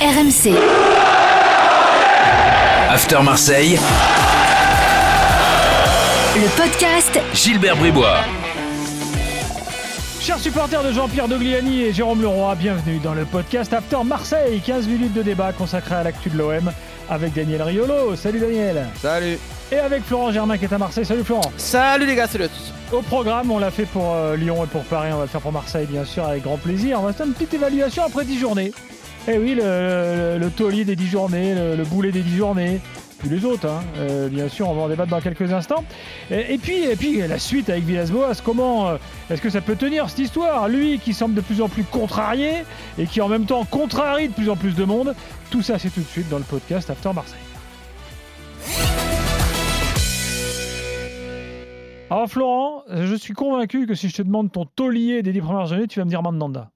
RMC. After Marseille, Le podcast Gilbert Bribois. Chers supporters de Jean-Pierre Dogliani et Jérôme Leroy, bienvenue dans le podcast After Marseille. 15 minutes de débat consacré à l'actu de l'OM avec Daniel Riolo. Salut Daniel. Salut Et avec Florent Germain qui est à Marseille. Salut Florent. Salut les gars, salut à tous Au programme, on l'a fait pour euh, Lyon et pour Paris, on va le faire pour Marseille bien sûr avec grand plaisir. On va faire une petite évaluation après 10 journées. Eh oui, le, le, taulier des 10 journées, le, le boulet des 10 journées, puis les autres, hein. Euh, bien sûr, on va en débattre dans quelques instants. Et, et puis, et puis la suite avec Villas-Boas, comment euh, est-ce que ça peut tenir cette histoire? Lui qui semble de plus en plus contrarié et qui en même temps contrarie de plus en plus de monde. Tout ça, c'est tout de suite dans le podcast After Marseille. Alors Florent, je suis convaincu que si je te demande ton taulier des 10 premières journées, tu vas me dire Mandanda.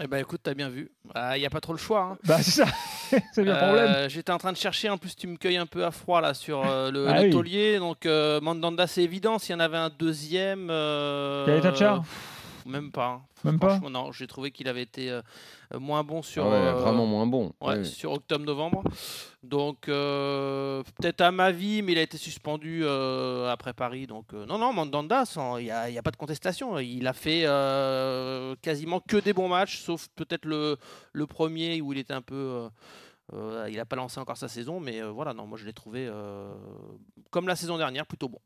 Eh ben écoute, t'as bien vu. Il n'y a pas trop le choix. hein. Bah c'est ça, c'est bien le problème. Euh, J'étais en train de chercher, en plus tu me cueilles un peu à froid là sur euh, le, Ah le oui. taulier. Donc euh, Mandanda c'est évident, s'il y en avait un deuxième... Euh, Même pas. hein. Même pas non, j'ai trouvé qu'il avait été euh, moins bon sur, Ah ouais, euh, vraiment moins bon. ouais, Ouais. sur octobre-novembre. Donc euh, peut-être à ma vie, mais il a été suspendu euh, après Paris. Donc euh, non, non, Mandanda, sans- il n'y a, il y a pas de contestation. Il a fait euh, quasiment que des bons matchs, sauf peut-être le, le premier où il était un peu... euh, euh, il n'a pas lancé encore sa saison, mais euh, voilà, non, moi je l'ai trouvé euh, comme la saison dernière, plutôt bon.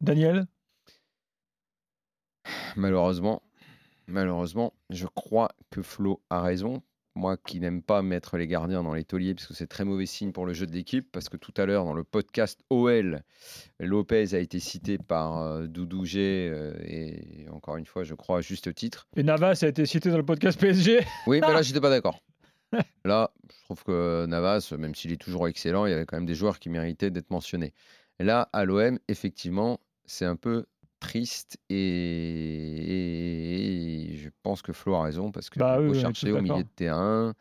Daniel? Malheureusement, malheureusement, je crois que Flo a raison. Moi qui n'aime pas mettre les gardiens dans les tauliers parce que c'est très mauvais signe pour le jeu de l'équipe. Parce que tout à l'heure, dans le podcast OL, Lopez a été cité par euh, Doudou G. euh, et encore une fois, je crois à juste titre. Et Navas a été cité dans le podcast PSG. Oui, mais là, j'étais pas d'accord. Là, je trouve que Navas, même s'il est toujours excellent, il y avait quand même des joueurs qui méritaient d'être mentionnés. Là, à l'OM, effectivement, c'est un peu triste et, et je pense que Flo a raison parce que Bah oui, chercher au milieu de terrain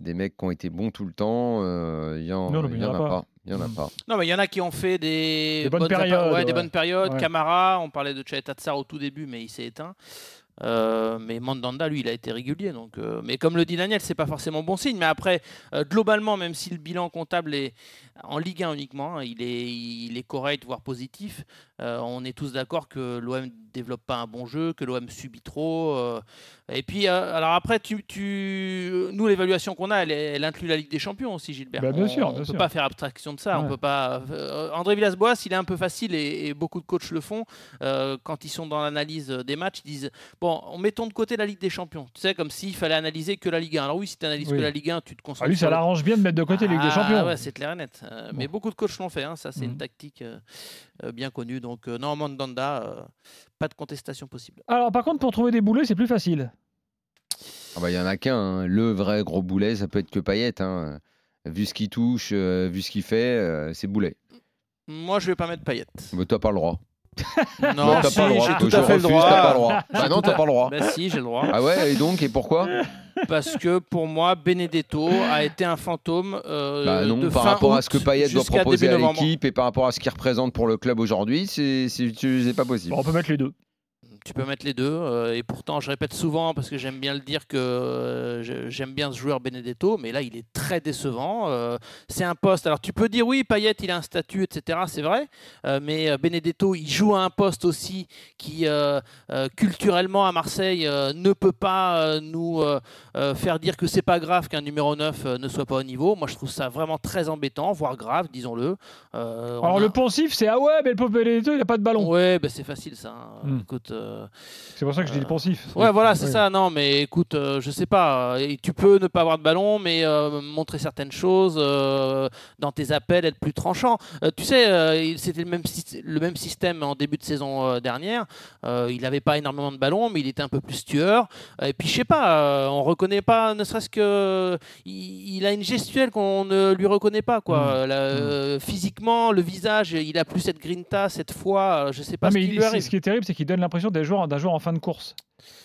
des mecs qui ont été bons tout le temps, euh, il y en, Non, non, mais il y en a pas. Il y en a pas. Non, mais il y en a qui ont fait des, Des bonnes périodes, ouais, des bonnes périodes. Ouais. Camara, on parlait de Chaeta Tsar au tout début, mais il s'est éteint. Euh, mais Mandanda, lui, il a été régulier. Donc, euh, mais comme le dit Daniel, c'est pas forcément bon signe. Mais après, euh, globalement, même si le bilan comptable est en Ligue 1 uniquement, hein, il est, il est correct, voire positif. on est tous d'accord que l'OM développe pas un bon jeu, que l'OM subit trop. et puis, alors après, tu, tu... nous, l'évaluation qu'on a, elle, inclut la Ligue des Champions aussi, Gilbert. Bah, bien on sûr, on bien peut sûr. pas faire abstraction de ça. On peut pas. André Villas-Boas, il est un peu facile et, et beaucoup de coachs le font. quand ils sont dans l'analyse des matchs, ils disent Bon, mettons de côté la Ligue des Champions. Tu sais, comme s'il fallait analyser que la Ligue 1. Alors oui, si tu analyses Oui. que la Ligue 1, tu te concentres Ah, lui, ça l'arrange bien de mettre de côté la Ligue des ah, Champions. ouais, c'est clair et net. Euh, Mais beaucoup de coachs l'ont fait. hein. Ça, c'est une tactique euh, euh, bien connue. Donc, euh, non, Mandanda, euh, pas de contestation possible. Alors par contre, pour trouver des boulets, c'est plus facile. Ah bah, il y en a qu'un. hein. Le vrai gros boulet, ça peut être que Payet. hein. Vu ce qu'il touche, euh, vu ce qu'il fait, euh, c'est boulet. Moi, je vais pas mettre Payet. Mais toi, pas le droit. Non, t'as si, pas le droit. j'ai tout Je à fait le refuse, droit. t'as pas le droit. Bah non, t'as pas le droit. Bah si, j'ai le droit. Ah ouais, et donc, et pourquoi Parce que pour moi, Benedetto a été un fantôme. euh, Bah non, de par fin rapport à ce que Payet doit proposer à l'équipe et par rapport à ce qu'il représente pour le club aujourd'hui, c'est pas possible. Bon, on peut mettre les deux. Tu peux mettre les deux. euh, et pourtant, je répète souvent, parce que j'aime bien le dire, que euh, j'aime bien ce joueur Benedetto, mais là, il est très décevant. euh, c'est un poste. Alors, tu peux dire, oui, Payet, il a un statut, etc. C'est vrai. mais Benedetto, il joue à un poste aussi qui, culturellement, à Marseille, ne peut pas nous faire dire que c'est pas grave qu'un numéro 9 euh, ne soit pas au niveau. Moi, je trouve ça vraiment très embêtant, voire grave, disons-le. On Alors a- le poncif, c'est ah ouais, mais le pauvre Benedetto, il a pas de ballon. Ouais, bah, c'est facile ça. hein. Hmm. Écoute, C'est pour ça que je dis le poncif. Ouais, voilà, c'est ça. Non, mais écoute, euh, je sais pas. euh, tu peux ne pas avoir de ballon, mais euh, montrer certaines choses euh, dans tes appels, être plus tranchant. Euh, tu sais, euh, c'était le même, le même système en début de saison euh, dernière. Euh, il n'avait pas énormément de ballon, mais il était un peu plus tueur. Et puis, je sais pas, euh, on reconnaît pas, ne serait-ce que. Il, il a une gestuelle qu'on ne lui reconnaît pas, quoi. Mm. Euh, la- euh, physiquement, le visage, il a plus cette grinta, cette foi. euh, Je sais pas Non, ce mais il- ce qui est terrible, c'est qu'il donne l'impression d'un joueur, en fin de course.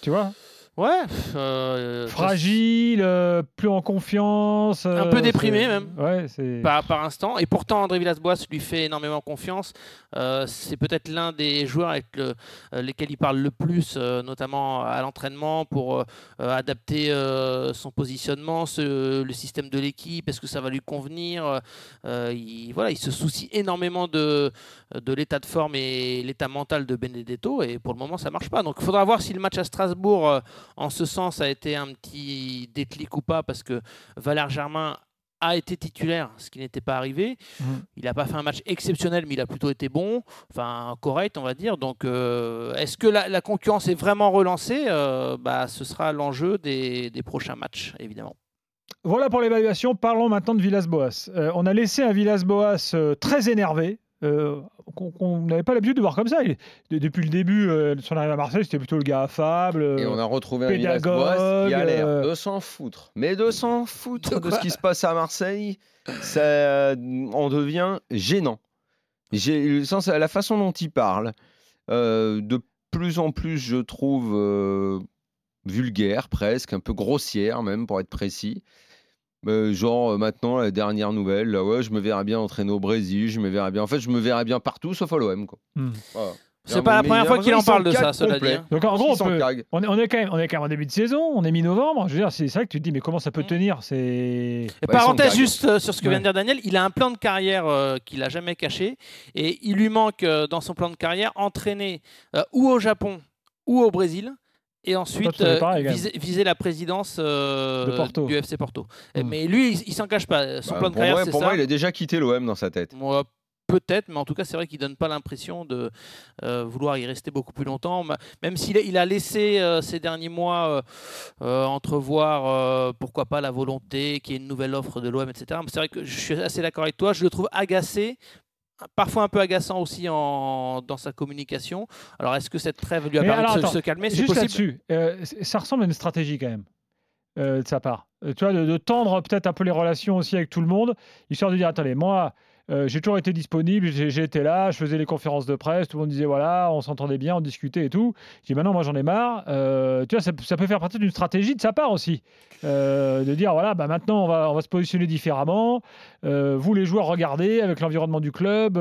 Tu vois? Ouais. euh, Fragile, euh, plus en confiance. Un peu euh, déprimé, c'est- même. Ouais, c'est. par, par instant. Et pourtant, André Villas-Boas lui fait énormément confiance. Euh, c'est peut-être l'un des joueurs avec le- lesquels il parle le plus, euh, notamment à l'entraînement, pour adapter euh, son positionnement, ce- le système de l'équipe, est-ce que ça va lui convenir. Euh, il, voilà, il se soucie énormément de, de l'état de forme et l'état mental de Benedetto. Et pour le moment, ça marche pas. Donc il faudra voir si le match à Strasbourg, euh, en ce sens, a été un petit déclic ou pas, parce que Valère Germain a été titulaire, ce qui n'était pas arrivé. Mhm. Il n'a pas fait un match exceptionnel, mais il a plutôt été bon, enfin correct, on va dire. Donc, euh, est-ce que la, la concurrence est vraiment relancée Euh, bah, Ce sera l'enjeu des, des prochains matchs, évidemment. Voilà pour l'évaluation. Parlons maintenant de Villas-Boas. Euh, on a laissé un Villas-Boas euh, très énervé. Euh, qu'on n'avait pas l'habitude de voir comme ça. Il- de- depuis le début euh, de son arrivée à Marseille, c'était plutôt le gars affable. euh, Et on a retrouvé un pédagogue, Villas-Boas qui a l'air euh, de s'en foutre. Mais de s'en foutre De ce qui se passe à Marseille, ça euh, en devient gênant. J'ai le sens, la façon dont il parle, euh, de plus en plus, je trouve euh, vulgaire, presque, un peu grossière même, pour être précis. Euh, genre euh, maintenant la dernière nouvelle là ouais je me verrais bien entraîner au Brésil je me verrais bien en fait je me verrais bien partout sauf à l'OM quoi. Hmm. Voilà. C'est pas la première fois qu'il en parle de ça, cela dit. hein. Donc en gros, on, peut- on est, on est quand même, on est quand même en début de saison. On est mi-novembre. Je veux dire, c'est ça que tu te dis, mais comment ça peut Mm. tenir C'est Et Ouais, ils parenthèse sont juste euh, sur ce que Ouais. vient de dire Daniel, il a un plan de carrière euh, qu'il n'a jamais caché et il lui manque euh, dans son plan de carrière entraîner euh, ou au Japon ou au Brésil et ensuite euh, pareil, viser, viser la présidence euh, Porto. du FC Porto. Et- Hmm. Mais lui, il, il s'en cache pas. Son Bah, plan de pour carrière, moi, pour ça. moi il a déjà quitté l'OM dans sa tête. Moi, Peut-être, mais en tout cas, c'est vrai qu'il donne pas l'impression de euh, vouloir y rester beaucoup plus longtemps. Même s'il a, il a laissé euh, ces derniers mois euh, euh, entrevoir, euh, pourquoi pas, la volonté qu'il y ait une nouvelle offre de l'OM, etc. C'est vrai que je suis assez d'accord avec toi. Je le trouve agacé, parfois un peu agaçant aussi en, dans sa communication. Alors, est-ce que cette trêve lui a Mais permis alors, de se, attends, se calmer? Juste là-dessus, euh, ça ressemble à une stratégie quand même euh, de sa part. Euh, tu vois, de, de tendre peut-être un peu les relations aussi avec tout le monde, histoire de dire attendez, moi, euh, j'ai toujours été disponible, j'ai j'ai été là, je faisais les conférences de presse, tout le monde disait voilà, on s'entendait bien, on discutait et tout. Je dis maintenant, moi j'en ai marre. Euh, tu vois, ça, ça peut faire partie d'une stratégie de sa part aussi, Euh, de dire voilà, bah, maintenant on va, on va se positionner différemment. Vous les joueurs, regardez avec l'environnement du club.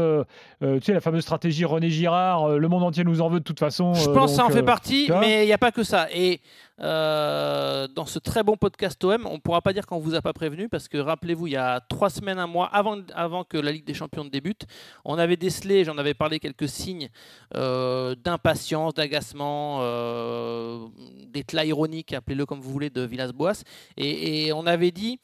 tu sais, la fameuse stratégie René Girard, le monde entier nous en veut de toute façon. Je pense que ça en fait partie, mais il n'y a pas que ça. Et euh, dans ce très bon podcast OM, on ne pourra pas dire qu'on ne vous a pas prévenu, parce que rappelez-vous, il y a trois semaines, un mois, avant, avant que la Ligue des Champions débute, on avait décelé, j'en avais parlé, quelques signes euh, d'impatience, d'agacement, euh, d'éclat ironique, appelez-le comme vous voulez, de Villas-Boas. Et, et on avait dit,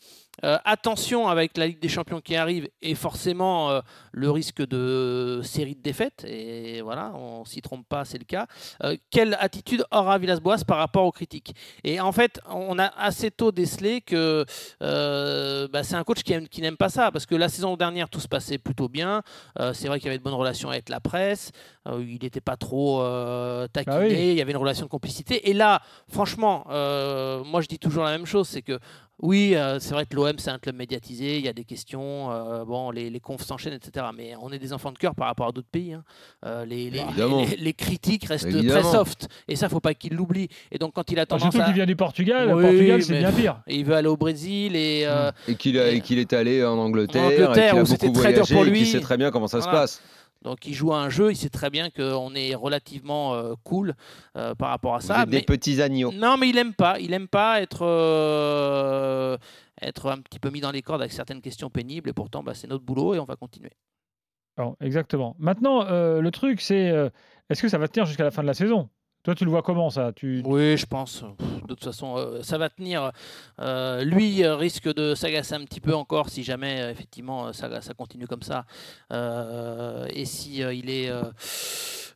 euh, attention avec la Ligue des Champions qui arrive et forcément euh, le risque de série de défaites. Et voilà, on s'y trompe pas, c'est le cas. Euh, quelle attitude aura Villas-Boas par rapport aux critiques? Et en fait, on a assez tôt décelé que bah, c'est un coach qui, aime- qui n'aime pas ça parce que la saison dernière tout se passait plutôt bien. C'est vrai qu'il y avait de bonnes relations avec la presse. Il n'était pas trop taquiné. Ah oui. Il y avait une relation de complicité. Et là, franchement, moi je dis toujours la même chose, c'est que oui, euh, c'est vrai que l'OM c'est un club médiatisé, il y a des questions, euh, bon, les, les confs s'enchaînent, etc. Mais on est des enfants de cœur par rapport à d'autres pays. hein. Euh, les, les- Évidemment. les- les critiques restent Évidemment. très soft. Et ça, faut pas qu'il l'oublie. Et donc quand il a Ah, tendance Surtout à... qu'il vient du Portugal. Le Oui, Portugal, c'est bien pire. Et il veut aller au Brésil et... euh, Et qu'il Et- et est allé en Angleterre, En et Angleterre, qu'il a où c'était beaucoup très dur voyagé, pour et lui. qu'il sait très bien comment ça se passe. Donc il joue à un jeu, il sait très bien qu'on est relativement euh, cool euh, par rapport à Vous ça. êtes mais- des petits agneaux. Non, mais il aime pas. Il aime pas être, euh, être un petit peu mis dans les cordes avec certaines questions pénibles. Et pourtant, bah, c'est notre boulot et on va continuer. Alors, exactement. Maintenant, euh, le truc, c'est euh, est-ce que ça va tenir jusqu'à la fin de la saison? Toi, tu le vois comment ça? Tu... Oui, je pense. De toute façon, euh, ça va tenir. Euh, lui euh, risque de s'agacer un petit peu encore si jamais, effectivement, ça, ça continue comme ça. Et si il est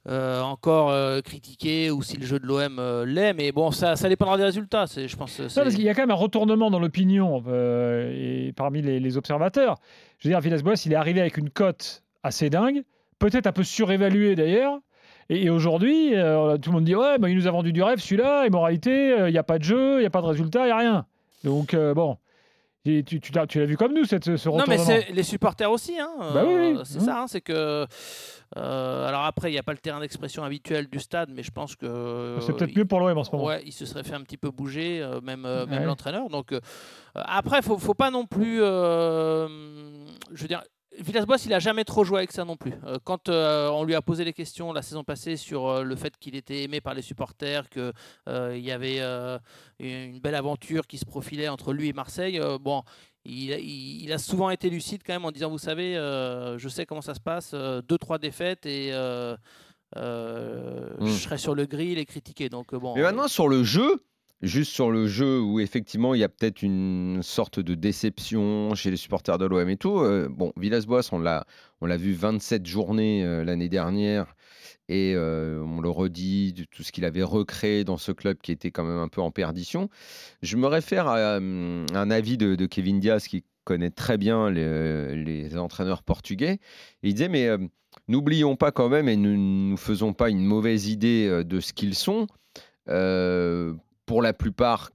euh, encore euh, critiqué ou si le jeu de l'OM euh, l'est. Mais bon, ça, ça dépendra des résultats. Je pense. Non, c'est- parce qu'il y a quand même un retournement dans l'opinion et parmi les, les observateurs. Je veux dire, Villas-Boas, il est arrivé avec une cote assez dingue, peut-être un peu surévaluée d'ailleurs. Et, et aujourd'hui, euh, tout le monde dit Ouais, bah, il nous a vendu du rêve celui-là, et moralité, euh, il n'y a pas de jeu, il n'y a pas de résultat, il n'y a rien. Donc, euh, bon, Et tu, tu l'as vu comme nous, cette, ce Non, mais retournement. c'est les supporters aussi. Hein, Bah oui, oui. euh, C'est Mmh. ça, hein, c'est que. euh, alors après, il n'y a pas le terrain d'expression habituel du stade, mais je pense que. C'est peut-être mieux pour l'OM en ce moment. Ouais, il se serait fait un petit peu bouger, euh, même, euh, même Ouais. l'entraîneur. Donc euh, après, faut, faut pas non plus. euh, je veux dire. Villas-Boas, il a jamais trop joué avec ça non plus. Euh, quand euh, on lui a posé les questions la saison passée sur euh, le fait qu'il était aimé par les supporters, qu'il y avait une belle aventure qui se profilait entre lui et Marseille, bon, il, il- il a souvent été lucide quand même en disant, vous savez, je sais comment ça se passe, deux trois défaites et euh, euh, Mm. je serai sur le grill et critiqué. Donc bon. Mais maintenant, sur le jeu, juste sur le jeu où effectivement il y a peut-être une sorte de déception chez les supporters de l'OM et tout. euh, bon, Villas-Boas, on l'a, on l'a vu 27 journées euh, l'année dernière et euh, on le redit de tout ce qu'il avait recréé dans ce club qui était quand même un peu en perdition. Je me réfère à un avis de, Kevin Diaz qui connaît très bien les, entraîneurs portugais. Il disait mais n'oublions pas quand même et ne nous faisons pas une mauvaise idée de ce qu'ils sont. Pour la plupart,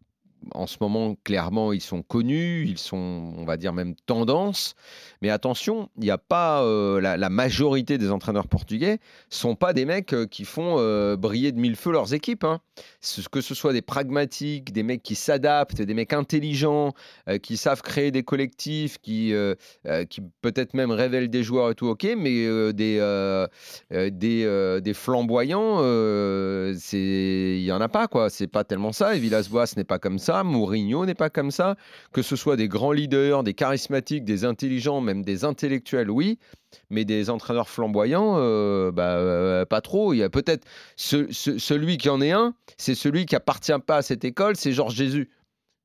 en ce moment, clairement, ils sont connus, ils sont, on va dire, même tendance. Mais attention, il n'y a pas euh, la, majorité des entraîneurs portugais sont pas des mecs euh, qui font euh, briller de mille feux leurs équipes. hein. Ce- Que ce soit des pragmatiques, des mecs qui s'adaptent, des mecs intelligents, qui savent créer des collectifs, qui, qui peut-être même révèlent des joueurs et tout, ok, mais des, des, flamboyants, il y en a pas quoi. C'est pas tellement ça. Et Villas-Boas n'est pas comme ça. Mourinho n'est pas comme ça. Que ce soit des grands leaders, des charismatiques, des intelligents, même des intellectuels, oui. Mais des entraîneurs flamboyants, euh, bah, euh, pas trop. Il y a peut-être ce- ce- celui qui en est un, c'est celui qui appartient pas à cette école, c'est Georges Jésus.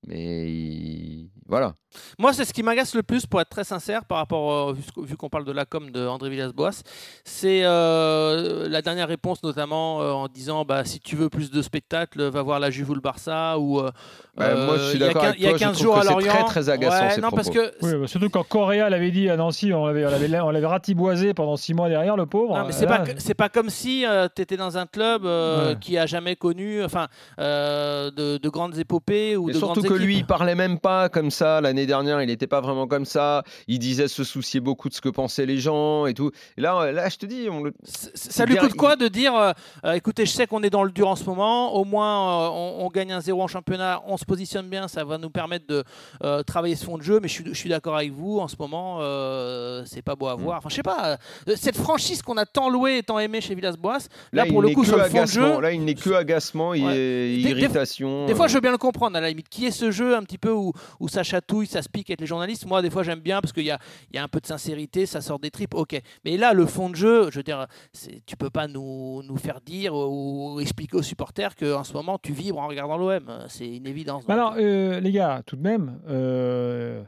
Mais il- voilà. Moi, c'est ce qui m'agace le plus, pour être très sincère, par rapport, euh, vu qu'on parle de la com de André Villas-Boas, c'est euh, la dernière réponse, notamment euh, en disant bah, si tu veux plus de spectacles, va voir la Juve ou le Barça. Ou, euh, Bah, moi, je suis il y a d'accord Il y a toi, je 15 trouve jours à c'est Lorient. très, très agaçant, Ouais, ces non, parce que Oui, bah, surtout quand Correa l'avait dit à Nancy, on l'avait, on l'avait, on l'avait ratiboisé pendant six mois derrière, le pauvre. Non, mais c'est là, pas, c'est pas comme si tu étais dans un club euh, Ouais. qui a jamais connu enfin, euh, de, de grandes épopées ou Et de grandes que lui, il parlait même pas comme ça. L'année dernière, il n'était pas vraiment comme ça. Il disait se soucier beaucoup de ce que pensaient les gens et tout. Et là, là je te dis, on le... C- Ça lui coûte quoi de dire euh, euh, écoutez, je sais qu'on est dans le dur en ce moment, au moins euh, on, on gagne un zéro en championnat, on se positionne bien, ça va nous permettre de euh, travailler ce fond de jeu, mais je suis, je suis d'accord avec vous, en ce moment, c'est pas beau à Mm. voir. Enfin, je sais pas, cette franchise qu'on a tant louée et tant aimée chez Villas-Boas, là, Là, pour le coup, que sur le fond de agacement. jeu. Là, il n'est que agacement Ouais. et Des- des- irritation. Des fois, je veux bien le comprendre, à la limite. Qui est ce jeu un petit peu où, où ça chatouille, ça se pique avec les journalistes Moi, des fois, j'aime bien parce qu'il y a, il y a un peu de sincérité, ça sort des tripes, ok. Mais là, le fond de jeu, je veux dire, tu peux pas nous, nous faire dire ou expliquer aux supporters qu'en ce moment, tu vibres en regardant l'OM. C'est une évidence. Donc, alors, euh, les gars, tout de même, euh,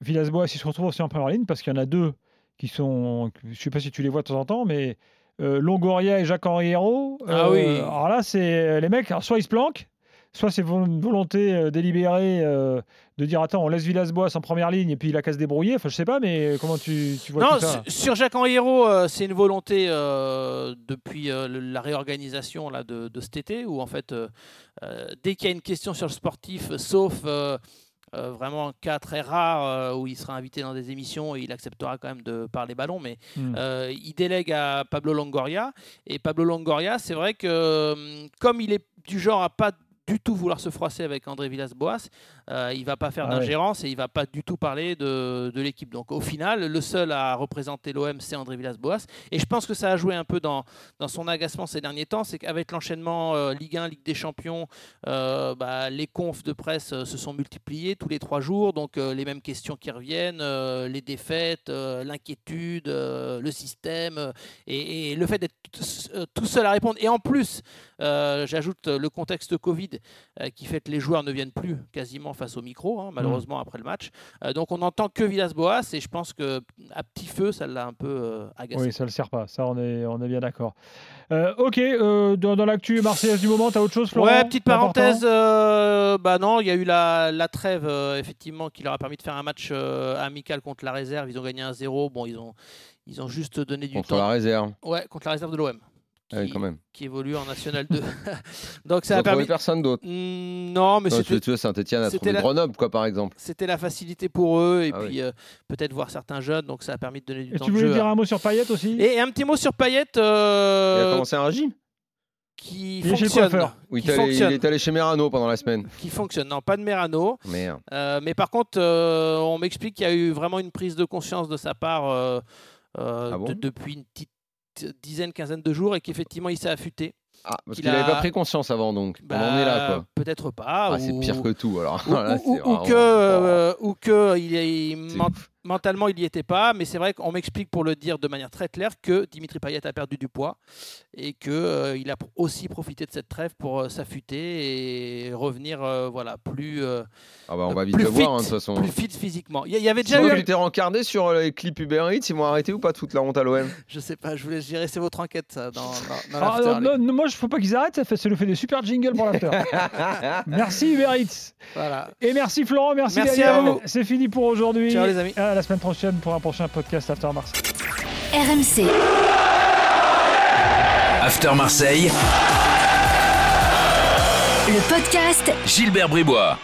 Villas-Boas, il se retrouve aussi en première ligne parce qu'il y en a deux qui sont. Je sais pas si tu les vois de temps en temps, mais euh, Longoria et Jacques Henriero. Ah oui. Alors là, c'est les mecs, alors soit ils se planquent, soit c'est une volonté euh, délibérée euh, de dire attends, on laisse Villas-Boas en première ligne et puis il a qu'à se débrouiller. Enfin, je sais pas, mais comment tu, tu vois Non, tout ça sur, Jacques Henriero, euh, c'est une volonté euh, depuis euh, la réorganisation là, de, de cet été, où en fait, dès qu'il y a une question sur le sportif, sauf euh, vraiment un cas très rare euh, où il sera invité dans des émissions et il acceptera quand même de parler ballon, mais Hmm. euh, il délègue à Pablo Longoria. Et Pablo Longoria, c'est vrai que comme il est du genre à pas du tout vouloir se froisser avec André Villas-Boas, euh, il va pas faire Ah ouais. d'ingérence et il va pas du tout parler de, de l'équipe. Donc au final, le seul à représenter l'OM, c'est André Villas-Boas. Et je pense que ça a joué un peu dans, dans son agacement ces derniers temps, c'est qu'avec l'enchaînement euh, Ligue 1, Ligue des Champions, euh, bah, les confs de presse euh, se sont multipliés tous les trois jours, donc les mêmes questions qui reviennent, les défaites, l'inquiétude, le système, et, et le fait d'être tout, seul à répondre. Et en plus, j'ajoute le contexte Covid euh, qui fait que les joueurs ne viennent plus quasiment face au micro, hein, malheureusement après le match. Euh, donc on n'entend que Villas-Boas, et je pense que à petit feu, ça l'a un peu euh, agacé. Oui, ça le sert pas. Ça, on est, on est bien d'accord. Euh, ok, euh, dans, dans l'actu marseillaise du moment, tu as autre chose, Florent? Ouais, petite parenthèse. euh, bah non, il y a eu la, la trêve, euh, effectivement, qui leur a permis de faire un match euh, amical contre la réserve. Ils ont gagné 1-0. Bon, ils ont, ils ont juste donné du Contre temps. la réserve. Ouais, contre la réserve de l'OM. Qui, quand même. qui évolue en National 2. Donc ça a permis. personne d'autre. Non, mais c'était tu vois, Saint-Etienne a c'était trouvé la- Grenoble, quoi, par exemple. c'était la facilité pour eux et Ah puis euh, peut-être voir certains jeunes. Donc ça a permis de donner du Et temps tu de voulais jeu. dire à- un mot sur Payet aussi? Et un petit mot sur Payet Il a euh, commencé un régime? qui Il fonctionne. Oui, qui est allé- fonctionne. il est allé chez Merano pendant la semaine. Qui fonctionne. Non, pas de Merano. Merde. Euh, mais par contre, euh, on m'explique qu'il y a eu vraiment une prise de conscience de sa part euh, euh, Ah bon? de- depuis une petite dizaine, quinzaine de jours et qu'effectivement il s'est affûté. Ah, parce Il qu'il n'avait a- pas pris conscience avant, donc. on en Bah, est là, quoi. Peut-être pas. Ah, c'est pire que tout, alors. Ou, Là, ou- c'est ou vraiment- que, euh, ou que il est, il-. Mentalement il n'y était pas, mais c'est vrai qu'on m'explique pour le dire de manière très claire que Dimitri Payet a perdu du poids et que euh, il a aussi profité de cette trêve pour euh, s'affûter et revenir euh, voilà plus euh, Ah bah, on va vite le voir, hein, de fit, toute façon. plus fit physiquement. Il y, avait déjà Sinon, eu, tu t'es rencardé sur les clips Uber Eats, ils vont arrêter ou pas toute la honte à l'OM je sais pas, je voulais gérer c'est votre enquête ça dans, dans, dans Ah, non, les- non, non, moi, je faut pas qu'ils arrêtent, ça, fait, ça nous fait des super jingles pour l'after. merci Uber Eats. Voilà. Et merci Florent, merci, Merci Daniel. à vous. C'est fini pour aujourd'hui. Ciao, les amis. À la semaine prochaine pour un prochain podcast After Marseille. RMC, After Marseille, le podcast Gilbert Bribois.